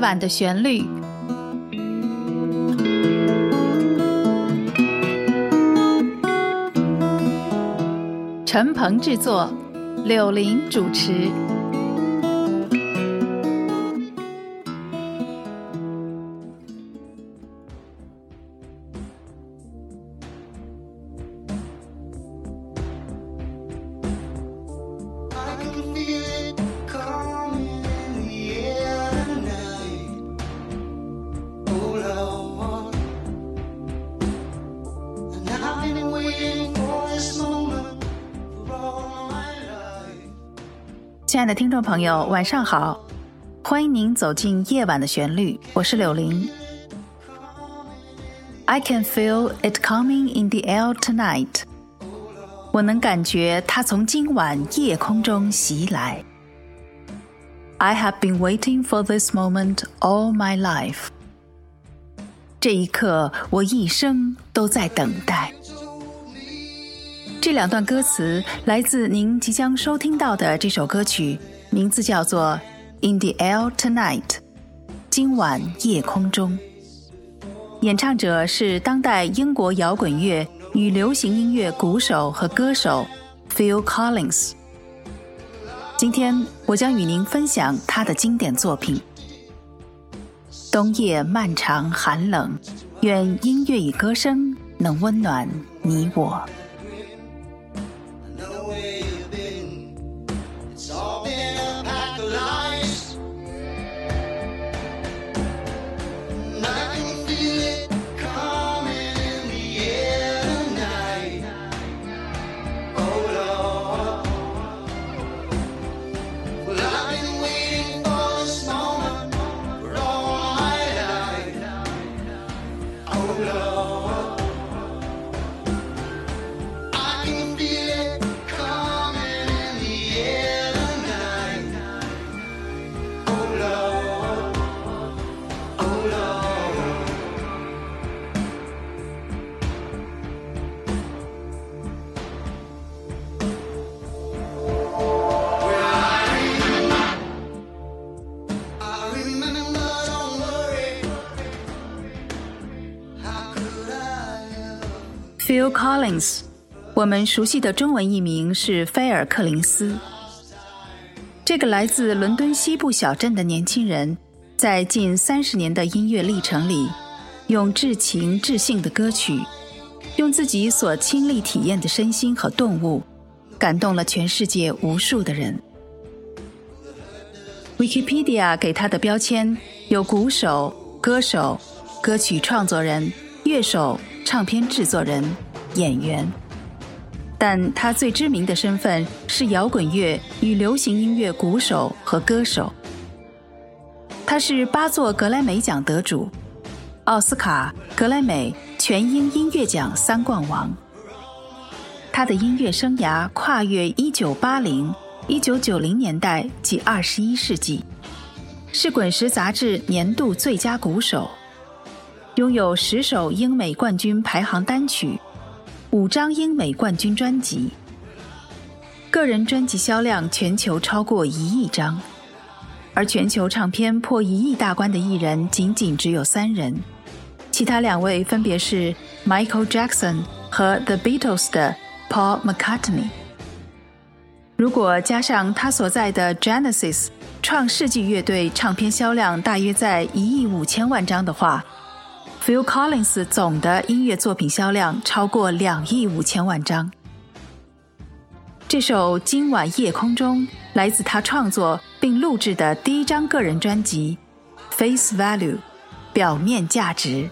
晚的旋律，陈鹏制作，柳林主持。的听众朋友，晚上好！欢迎您走进夜晚的旋律，我是柳玲。I can feel it coming in the air tonight。我能感觉它从今晚夜空中袭来。I have been waiting for this moment all my life。这一刻，我一生都在等待。 这两段歌词来自您即将收听到的这首歌曲，名字叫做《In the Air Tonight》，今晚夜空中。演唱者是当代英国摇滚乐与流行音乐鼓手和歌手 Phil Collins。今天我将与您分享他的经典作品。冬夜漫长寒冷，愿音乐与歌声能温暖你我。Phil Collins，我们熟悉的中文译名是菲尔·克林斯。这个来自伦敦西部小镇的年轻人，在近三十年的音乐历程里，用至情至性的歌曲，用自己所亲历体验的身心和动物，感动了全世界无数的人。Wikipedia 给他的标签有鼓手、歌手、歌曲创作人、乐手。唱片制作人、演员，但他最知名的身份是摇滚乐与流行音乐鼓手和歌手。他是八座格莱美奖得主，奥斯卡、格莱美全英音乐奖三冠王。他的音乐生涯跨越一九八零、一九九零年代及二十一世纪，是《滚石》杂志年度最佳鼓手。拥有十首英美冠军排行单曲，五张英美冠军专辑，个人专辑销量全球超过一亿张，而全球唱片破一亿大关的艺人仅仅只有三人，其他两位分别是 Michael Jackson 和 The Beatles 的 Paul McCartney。如果加上他所在的 Genesis 创世纪乐队，唱片销量大约在一亿五千万张的话。Phil Collins 总的音乐作品销量超过两亿五千万张。这首《今晚夜空中》来自他创作并录制的第一张个人专辑《Face Value》，表面价值。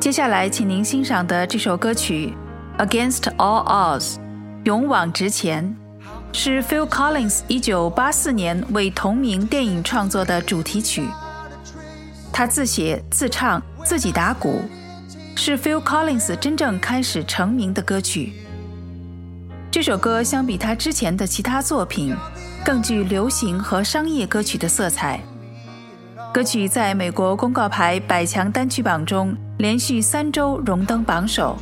接下来，请您欣赏的这首歌曲《Against All Odds》，勇往直前。是 Phil Collins 一九八四年为同名电影创作的主题曲。他自写自唱，自己打鼓，是 Phil Collins 真正开始成名的歌曲。这首歌相比他之前的其他作品，更具流行和商业歌曲的色彩。歌曲在美国公告牌百强单曲榜中连续三周荣登榜首，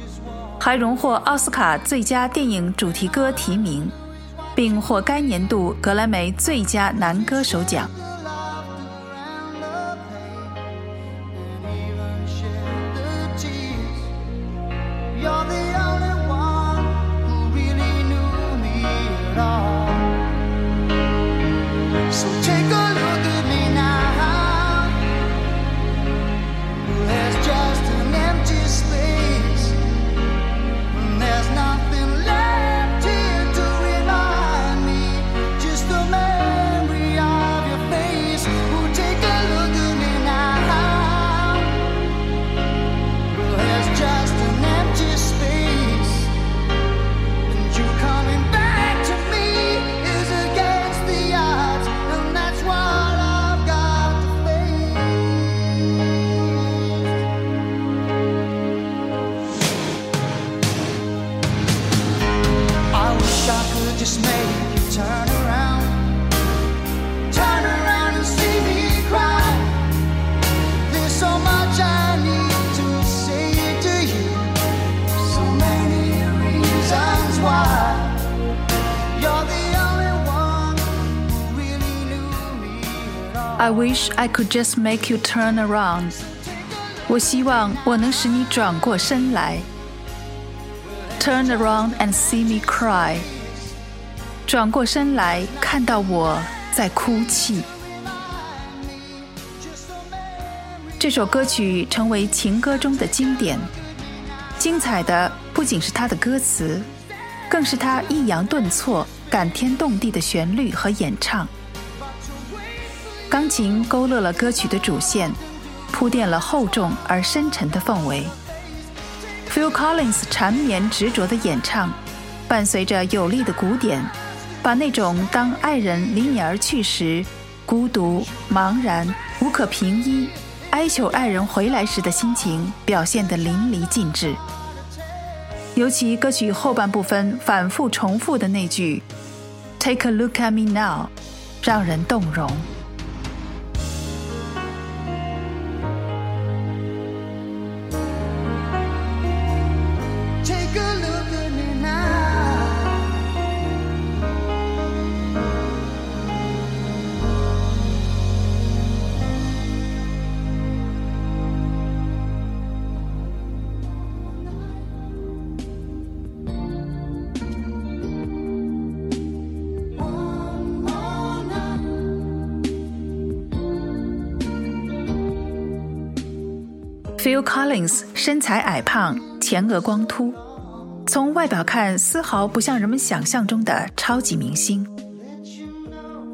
还荣获奥斯卡最佳电影主题歌提名。并获该年度格莱美最佳男歌手奖。I could just make you turn around。我希望我能使你转过身来。Turn around and see me cry。转过身来看到我在哭泣。这首歌曲成为情歌中的经典。精彩的不仅是它的歌词，更是它抑扬顿挫、感天动地的旋律和演唱。钢琴勾勒了歌曲的主线，铺垫了厚重而深沉的氛围。Phil Collins 缠绵执着的演唱，伴随着有力的鼓点，把那种当爱人离你而去时，孤独、茫然、无可平依，哀求爱人回来时的心情表现得淋漓尽致。尤其歌曲后半部分反复重复的那句 “Take a look at me now”，让人动容。Phil Collins 身材矮胖，前额光秃，从外表看丝毫不像人们想象中的超级明星。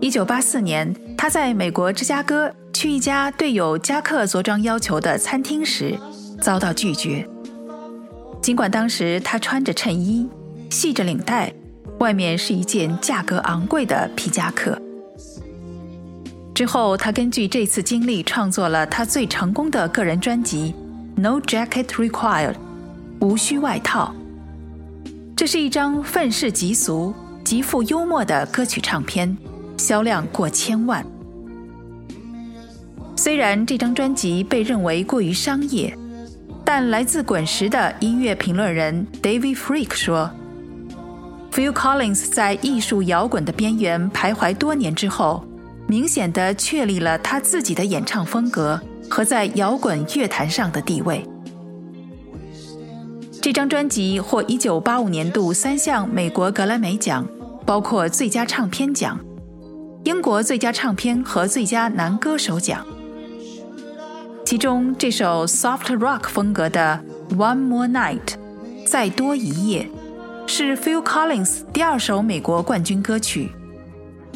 一九八四年，他在美国芝加哥去一家对有夹克着装要求的餐厅时，遭到拒绝。尽管当时他穿着衬衣，系着领带，外面是一件价格昂贵的皮夹克。之后，他根据这次经历创作了他最成功的个人专辑。No jacket required，无需外套。这是一张愤世嫉俗、极富幽默的歌曲唱片，销量过千万。虽然这张专辑被认为过于商业，但来自滚石的音乐评论人 David Freak 说，Phil Collins 在艺术摇滚的边缘徘徊多年之后，明显的确立了他自己的演唱风格。和在摇滚乐坛上的地位。这张专辑获1985年度三项美国格莱美奖，包括最佳唱片奖、英国最佳唱片和最佳男歌手奖。其中这首 soft rock 风格的《One More Night》再多一夜，是 Phil Collins 第二首美国冠军歌曲，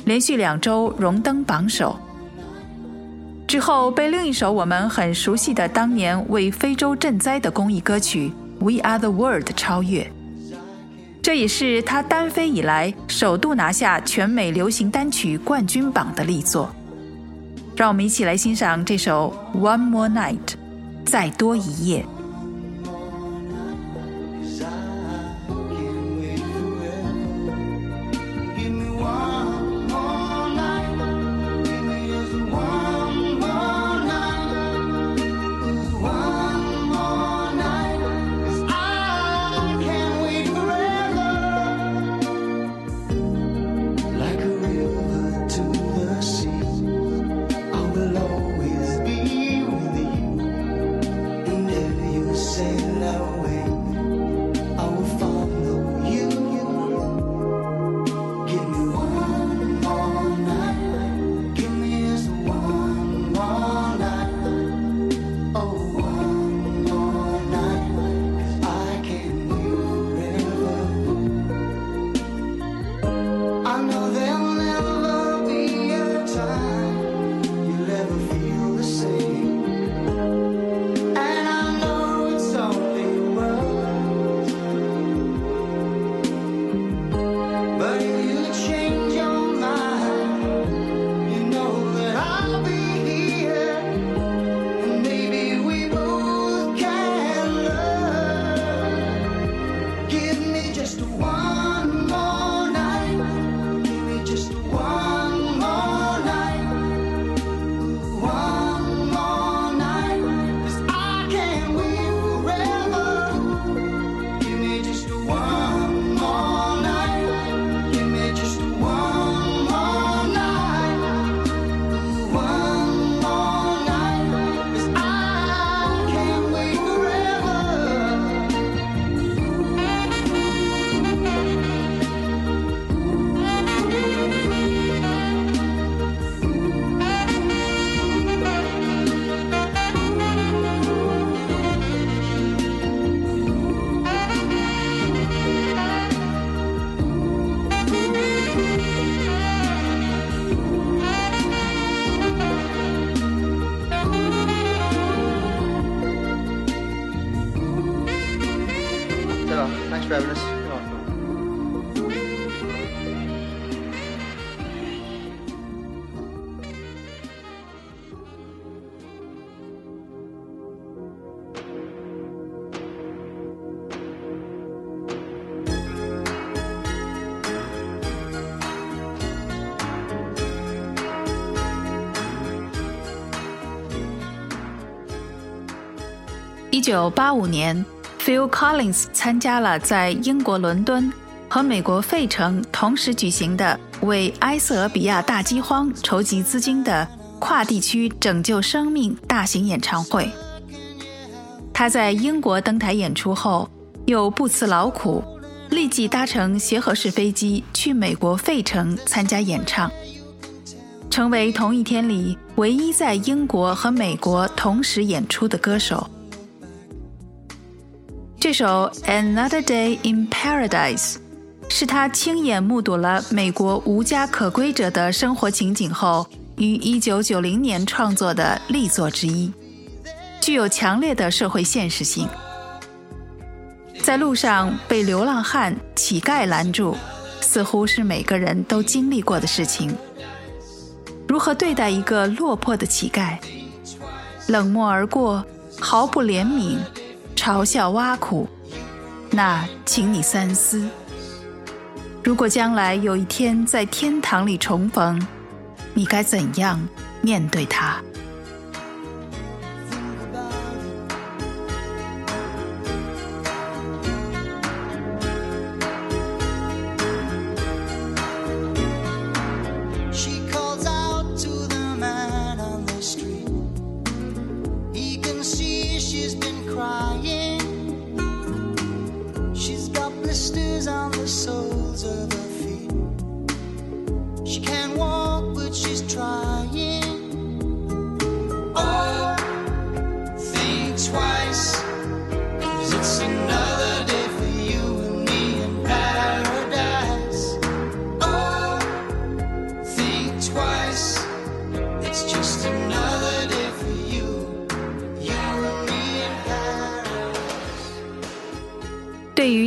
连续两周荣登榜首。之后被另一首我们很熟悉的当年为非洲赈灾的公益歌曲《We Are the World》超越，这也是他单飞以来首度拿下全美流行单曲冠军榜的力作。让我们一起来欣赏这首《One More Night》，再多一夜。1985年，Phil Collins 参加了在英国伦敦和美国费城同时举行的为埃塞俄比亚大饥荒筹集资金的跨地区拯救生命大型演唱会。他在英国登台演出后，又不辞劳苦，立即搭乘协和式飞机去美国费城参加演唱，成为同一天里唯一在英国和美国同时演出的歌手。这首《Another Day in Paradise》是他亲眼目睹了美国无家可归者的生活情景后，于1990年创作的力作之一，具有强烈的社会现实性。在路上被流浪汉、乞丐拦住，似乎是每个人都经历过的事情。如何对待一个落魄的乞丐？冷漠而过，毫不怜悯。嘲笑挖苦，那请你三思。如果将来有一天在天堂里重逢，你该怎样面对他？对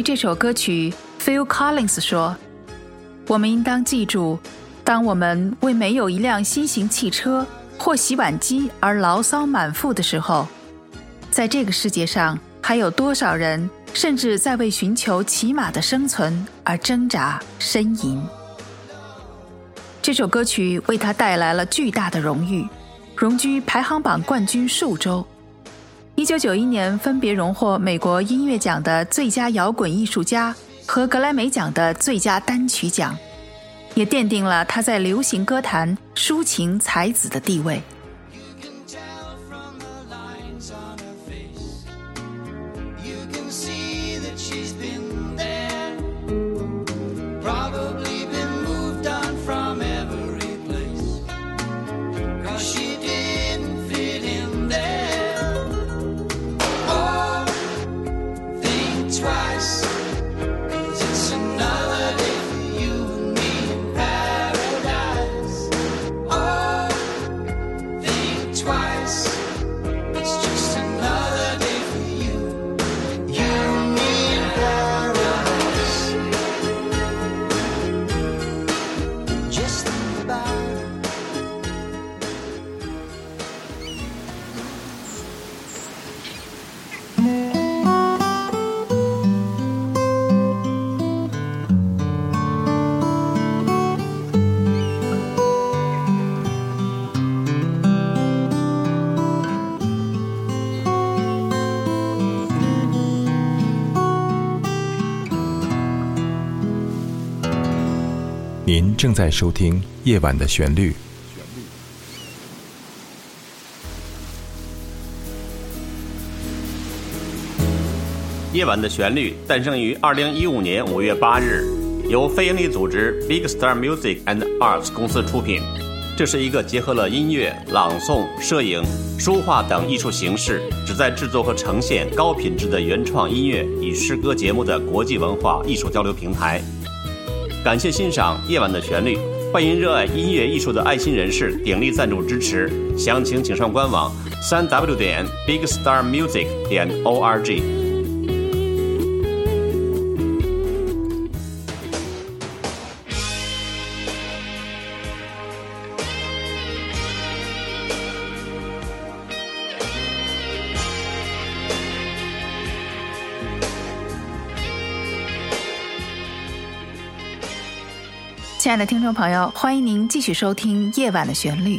这首歌曲，Phil Collins 说：“我们应当记住，当我们为没有一辆新型汽车或洗碗机而牢骚满腹的时候，在这个世界上还有多少人，甚至在为寻求起码的生存而挣扎呻吟。”这首歌曲为他带来了巨大的荣誉，荣居排行榜冠军数周。一九九一年，分别荣获美国音乐奖的最佳摇滚艺术家和格莱美奖的最佳单曲奖，也奠定了他在流行歌坛抒情才子的地位。正在收听《夜晚的旋律》。《夜晚的旋律》诞生于二零一五年五月八日，由非营利组织 Big Star Music and Arts 公司出品。这是一个结合了音乐、朗诵、摄影、书画等艺术形式，旨在制作和呈现高品质的原创音乐与诗歌节目的国际文化艺术交流平台。感谢欣赏《夜晚的旋律》，欢迎热爱音乐艺术的爱心人士鼎力赞助支持，详情请上官网：三 w 点 bigstarmusic 点 org。亲爱的听众朋友，欢迎您继续收听《夜晚的旋律》。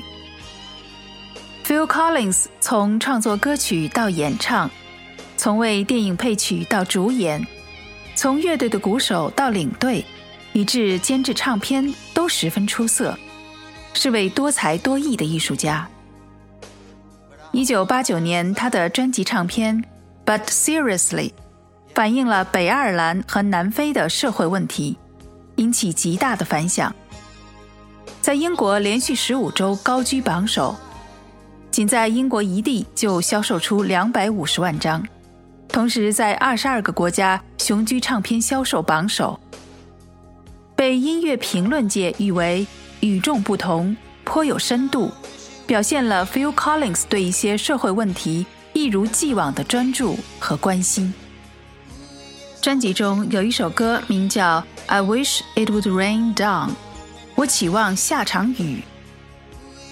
Phil Collins 从创作歌曲到演唱，从为电影配曲到主演，从乐队的鼓手到领队，以至监制唱片，都十分出色，是位多才多艺的艺术家。一九八九年，他的专辑唱片《But Seriously》反映了北爱尔兰和南非的社会问题。引起极大的反响，在英国连续十五周高居榜首，仅在英国一地就销售出两百五十万张，同时在二十二个国家雄居唱片销售榜首，被音乐评论界誉为与众不同、颇有深度，表现了 Phil Collins 对一些社会问题一如既往的专注和关心。专辑中有一首歌名叫《I Wish It Would Rain Down》，我期望下场雨。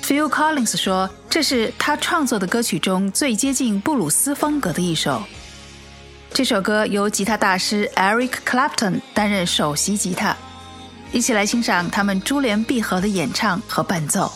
Phil Collins 说，这是他创作的歌曲中最接近布鲁斯风格的一首。这首歌由吉他大师 Eric Clapton 担任首席吉他，一起来欣赏他们珠联璧合的演唱和伴奏。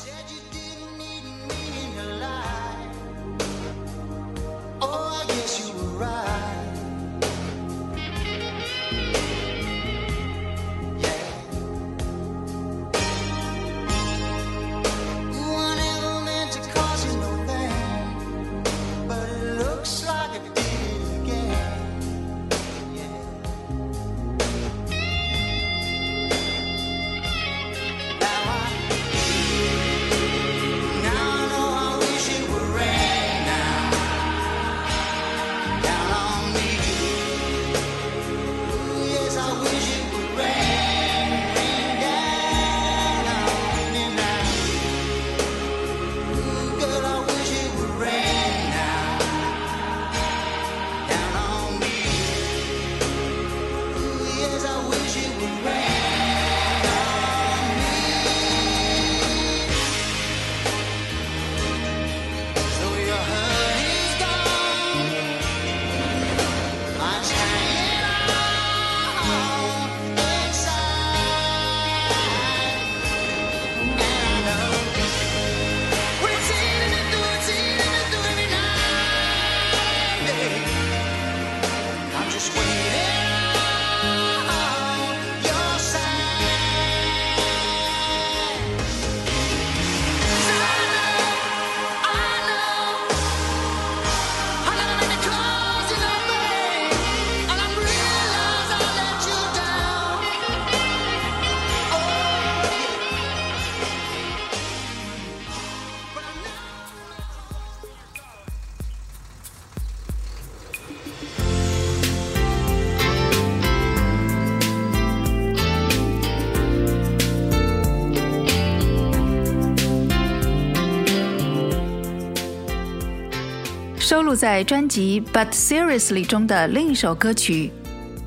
录在专辑《But Seriously》中的另一首歌曲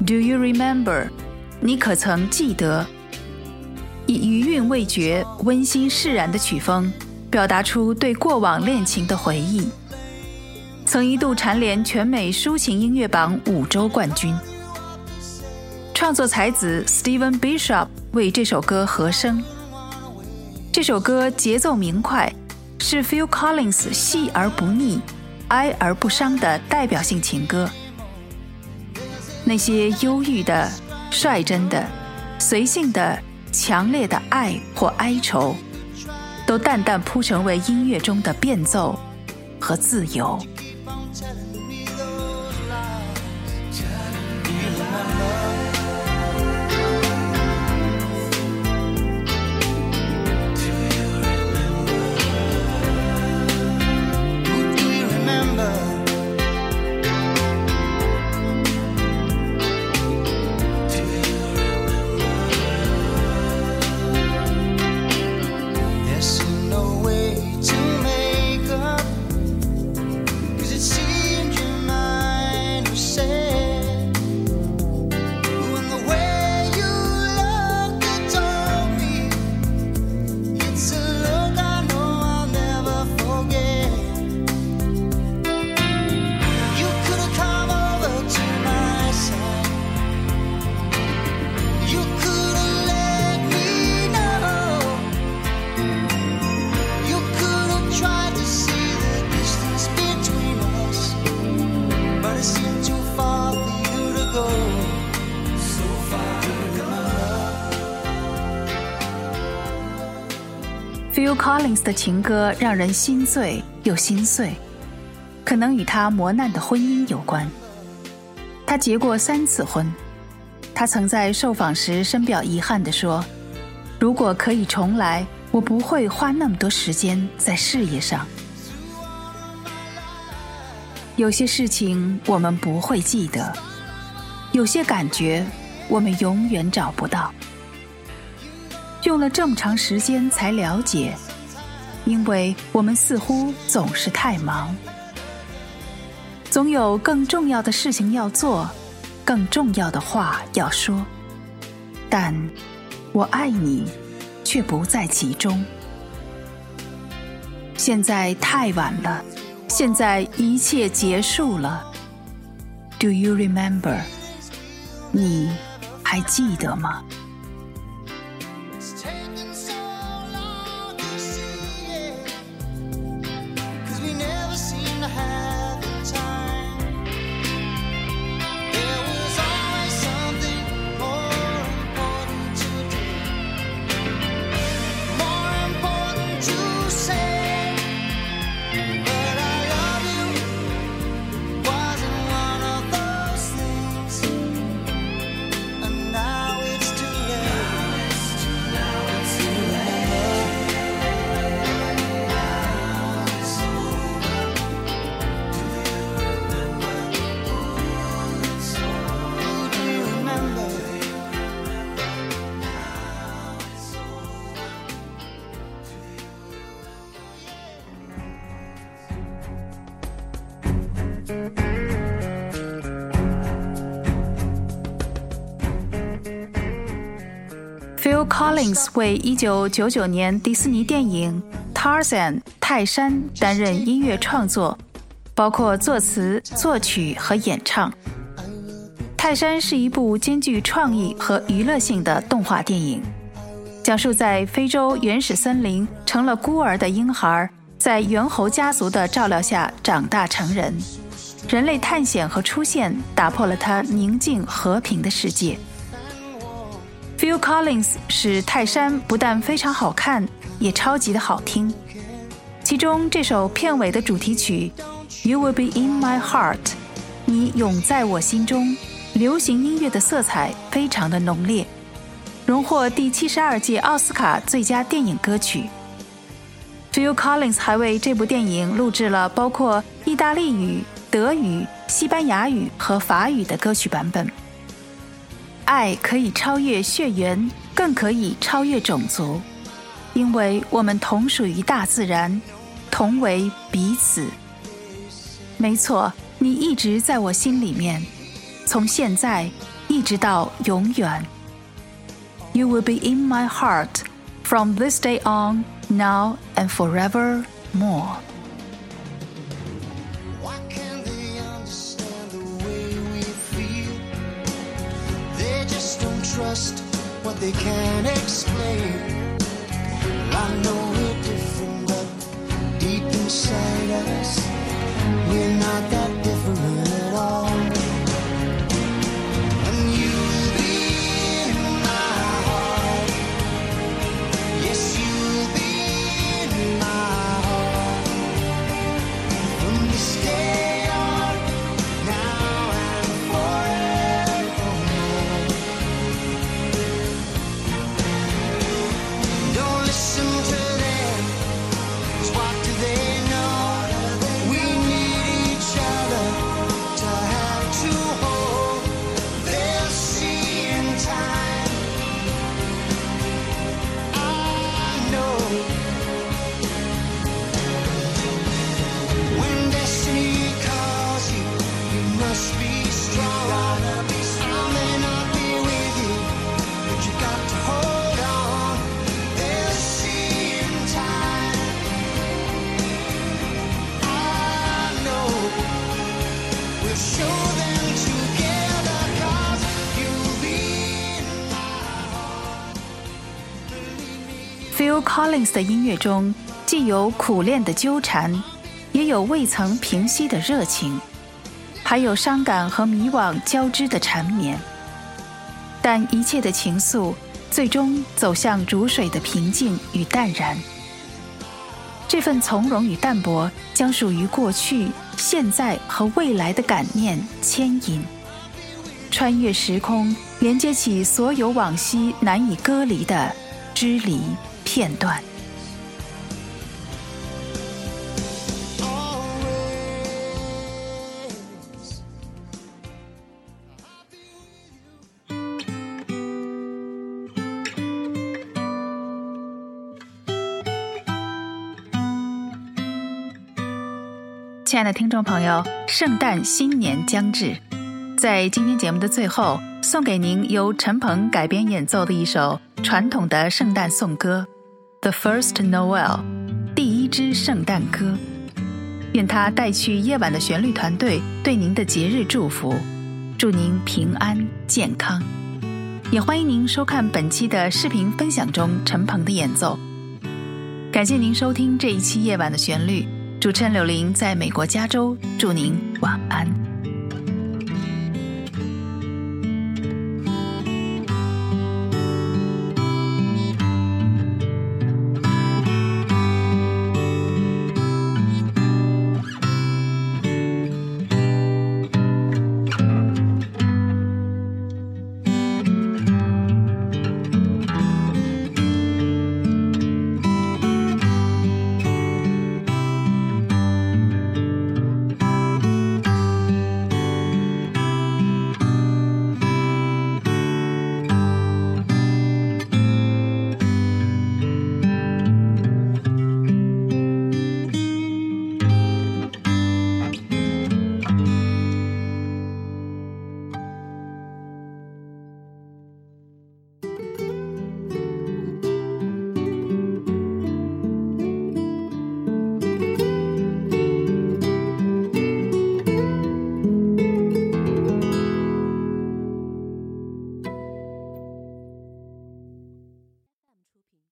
《Do You Remember》，你可曾记得？以余韵未绝、温馨释然的曲风，表达出对过往恋情的回忆。曾一度蝉联全美抒情音乐榜五周冠军。创作才子 Steven Bishop 为这首歌和声。这首歌节奏明快，是 Phil Collins 细而不腻。《哀而不伤》的代表性情歌。那些忧郁的、率真的、随性的、强烈的爱或哀愁，都淡淡铺成为音乐中的变奏和自由。Yeah. Collins 的情歌让人心醉又心碎，可能与他磨难的婚姻有关。他结过三次婚，他曾在受访时深表遗憾地说：“如果可以重来，我不会花那么多时间在事业上。”有些事情我们不会记得，有些感觉我们永远找不到。用了这么长时间才了解，因为我们似乎总是太忙，总有更重要的事情要做，更重要的话要说，但我爱你却不在其中。现在太晚了。现在一切结束了。Do you remember？你还记得吗 Lings 为1999年迪士尼电影《Tarzan 泰山》担任音乐创作，包括作词、作曲和演唱。《泰山》是一部兼具创意和娱乐性的动画电影，讲述在非洲原始森林成了孤儿的婴孩，在猿猴家族的照料下长大成人。人类探险和出现打破了他宁静和平的世界。Phil Collins 使泰山不但非常好看，也超级的好听。其中这首片尾的主题曲《You Will Be in My Heart》，你永在我心中，流行音乐的色彩非常的浓烈，荣获第七十二届奥斯卡最佳电影歌曲。Phil Collins 还为这部电影录制了包括意大利语、德语、西班牙语和法语的歌曲版本。爱可以超越血缘，更可以超越种族，因为我们同属于大自然，同为彼此。没错，你一直在我心里面，从现在一直到永远。You will be in my heart from this day on, now and forevermore. Trust what they can't explain. I know we're different, but deep inside us, we're not 由 Collins 的音乐中，既有苦恋的纠缠，也有未曾平息的热情，还有伤感和迷惘交织的缠绵。但一切的情愫，最终走向如水的平静与淡然。这份从容与淡泊，将属于过去、现在和未来的感念牵引，穿越时空，连接起所有往昔难以割离的支离片段。亲爱的听众朋友，圣诞新年将至，在今天节目的最后，送给您由陈鹏改编演奏的一首传统的圣诞颂歌《The First Noel》，第一支圣诞歌。愿它带去夜晚的旋律团队对您的节日祝福，祝您平安健康。也欢迎您收看本期的视频分享中陈鹏的演奏。感谢您收听这一期夜晚的旋律。主持人柳玲在美国加州，祝您晚安。